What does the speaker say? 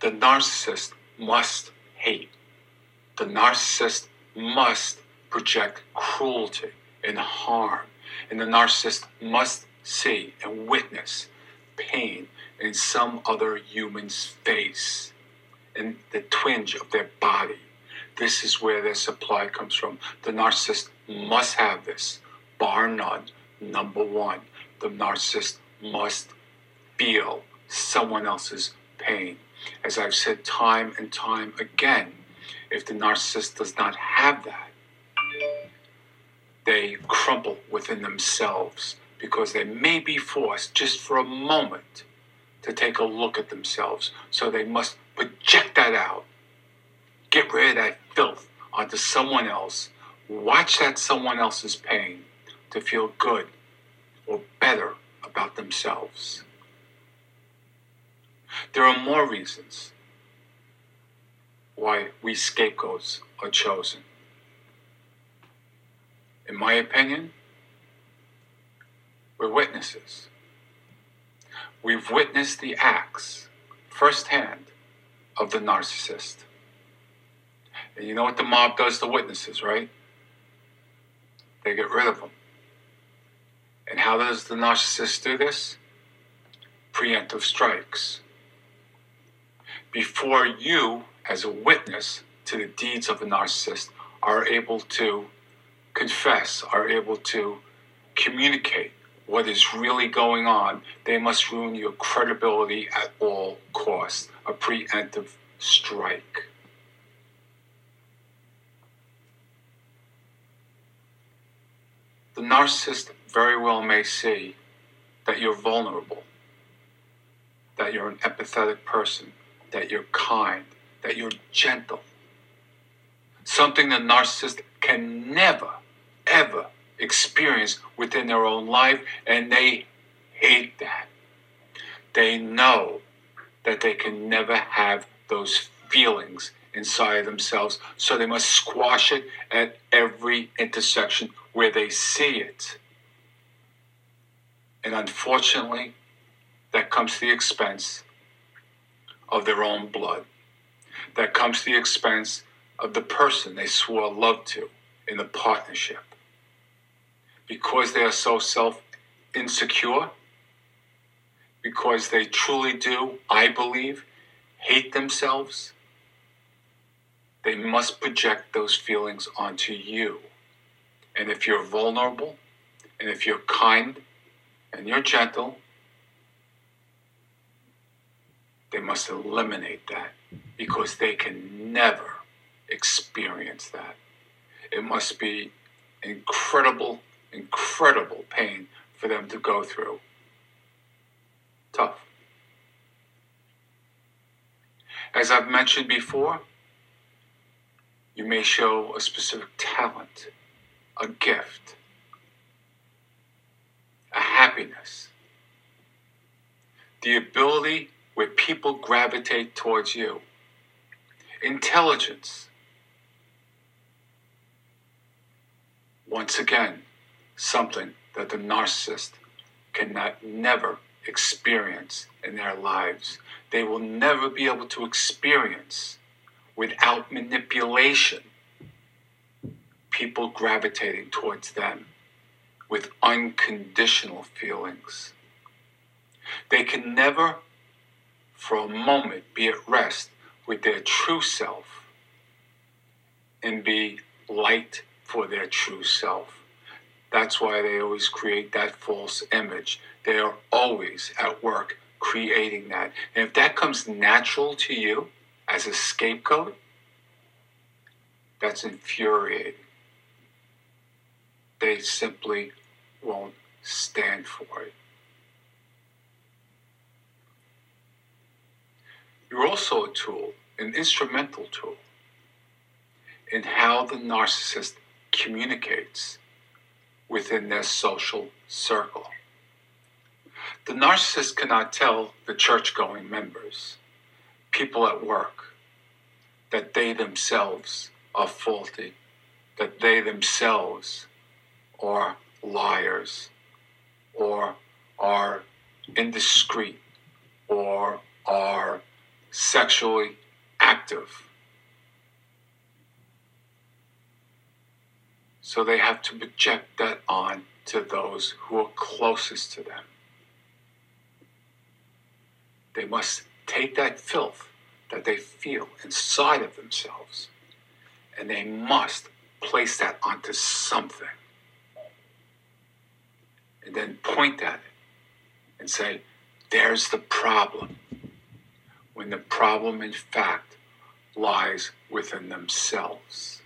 The narcissist must hate. The narcissist must project cruelty and harm. And the narcissist must see and witness pain in some other human's face, in the twinge of their body. This is where their supply comes from. The narcissist must have this, bar none. Number one, the narcissist must feel someone else's pain. As I've said time and time again, if the narcissist does not have that, they crumble within themselves because they may be forced just for a moment to take a look at themselves. So they must project that out, get rid of that filth onto someone else, watch that someone else's pain to feel good or better about themselves. There are more reasons why we scapegoats are chosen. In my opinion, we're witnesses. We've witnessed the acts firsthand of the narcissist. And you know what the mob does to witnesses, right? They get rid of them. And how does the narcissist do this? Preemptive strikes. Before you, as a witness to the deeds of a narcissist, are able to confess, are able to communicate what is really going on, they must ruin your credibility at all costs. A preemptive strike. The narcissist very well may see that you're vulnerable, that you're an empathetic person, that you're kind, that you're gentle. Something the narcissist can never, ever experience within their own life, and they hate that. They know that they can never have those feelings inside of themselves, so they must squash it at every intersection where they see it. And unfortunately, that comes to the expense of their own blood. That comes to the expense of the person they swore love to in the partnership. Because they are so self insecure, because they truly do, I believe, hate themselves, they must project those feelings onto you. And if you're vulnerable, and if you're kind, and you're gentle, they must eliminate that because they can never experience that. It must be incredible, incredible pain for them to go through. Tough. As I've mentioned before, you may show a specific talent, a gift, a happiness, the ability where people gravitate towards you, intelligence. Once again, something that the narcissist cannot never experience in their lives. They will never be able to experience without manipulation people gravitating towards them with unconditional feelings. They can never, for a moment, be at rest with their true self and be light for their true self. That's why they always create that false image. They are always at work creating that. And if that comes natural to you as a scapegoat, that's infuriating. They simply won't stand for it. You're also a tool, an instrumental tool, in how the narcissist communicates within their social circle. The narcissist cannot tell the church going members, people at work, that they themselves are faulty, that they themselves are liars or are indiscreet or are sexually active. So they have to project that on to those who are closest to them. They must take that filth that they feel inside of themselves and they must place that onto something and then point at it and say, there's the problem. When the problem, in fact, lies within themselves.